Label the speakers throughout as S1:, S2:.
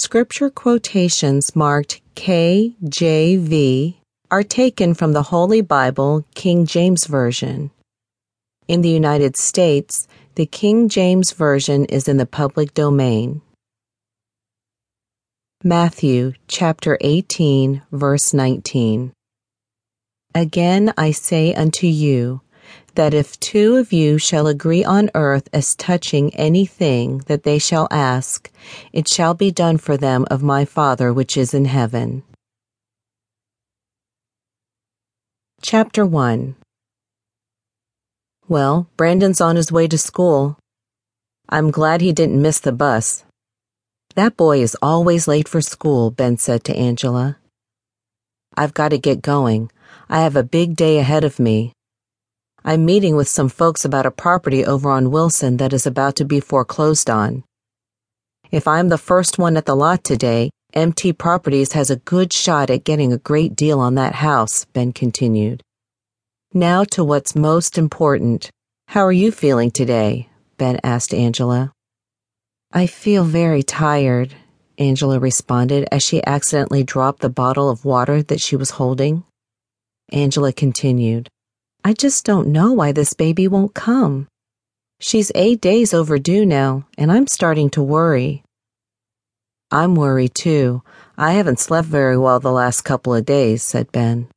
S1: Scripture quotations marked KJV are taken from the Holy Bible King James Version. In the United States, the King James Version is in the public domain. Matthew chapter 18, verse 19. Again I say unto you, that if two of you shall agree on earth as touching anything that they shall ask, it shall be done for them of my Father which is in heaven. Chapter 1 Well, Brandon's on his way to school. I'm glad he didn't miss the bus. That boy is always late for school, Ben said to Angela. I've got to get going. I have a big day ahead of me. I'm meeting with some folks about a property over on Wilson that is about to be foreclosed on. If I'm the first one at the lot today, MT Properties has a good shot at getting a great deal on that house, Ben continued. Now to what's most important. How are you feeling today? Ben asked Angela. I feel very tired, Angela responded as she accidentally dropped the bottle of water that she was holding. Angela continued. I just don't know why this baby won't come. She's eight days overdue now, and I'm starting to worry. I'm worried too. I haven't slept very well the last couple of days, said Ben.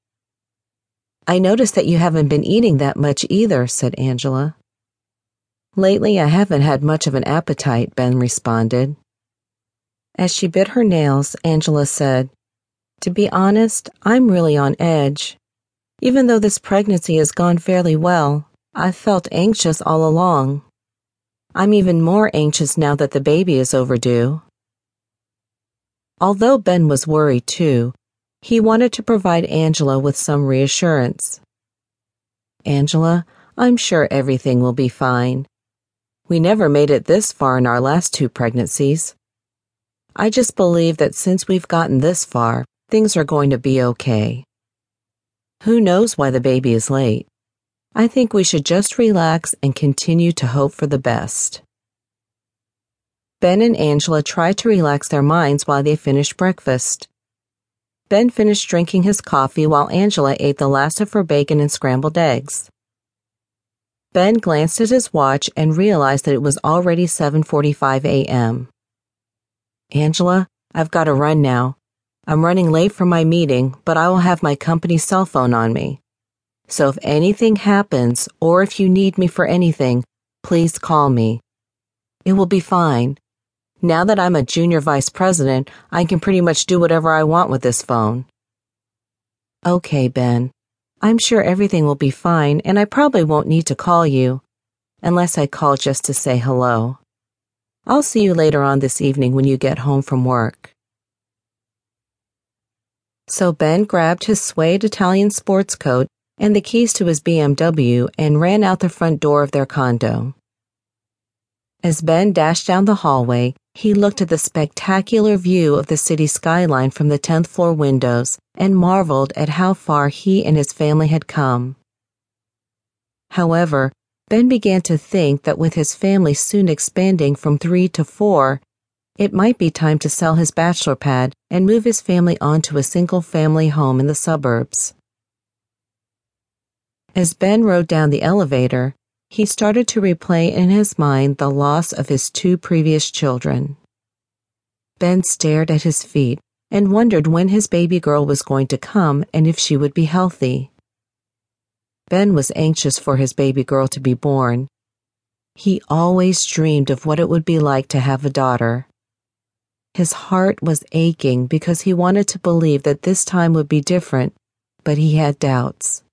S1: I noticed that you haven't been eating that much either, said Angela. Lately, I haven't had much of an appetite, Ben responded. As she bit her nails, Angela said, To be honest, I'm really on edge. Even though this pregnancy has gone fairly well, I've felt anxious all along. I'm even more anxious now that the baby is overdue. Although Ben was worried too, he wanted to provide Angela with some reassurance. Angela, I'm sure everything will be fine. We never made it this far in our last two pregnancies. I just believe that since we've gotten this far, things are going to be okay. Who knows why the baby is late? I think we should just relax and continue to hope for the best. Ben and Angela tried to relax their minds while they finished breakfast. Ben finished drinking his coffee while Angela ate the last of her bacon and scrambled eggs. Ben glanced at his watch and realized that it was already 7:45 a.m. Angela, I've got to run now. I'm running late for my meeting, but I will have my company cell phone on me. So if anything happens or if you need me for anything, please call me. It will be fine. Now that I'm a junior vice president, I can pretty much do whatever I want with this phone. Okay, Ben. I'm sure everything will be fine and I probably won't need to call you. Unless I call just to say hello. I'll see you later on this evening when you get home from work. So Ben grabbed his suede Italian sports coat and the keys to his BMW and ran out the front door of their condo. As Ben dashed down the hallway, he looked at the spectacular view of the city skyline from the 10th floor windows and marveled at how far he and his family had come. However, Ben began to think that with his family soon expanding from three to four, it might be time to sell his bachelor pad and move his family onto a single family home in the suburbs. As Ben rode down the elevator, he started to replay in his mind the loss of his two previous children. Ben stared at his feet and wondered when his baby girl was going to come and if she would be healthy. Ben was anxious for his baby girl to be born. He always dreamed of what it would be like to have a daughter. His heart was aching because he wanted to believe that this time would be different, but he had doubts.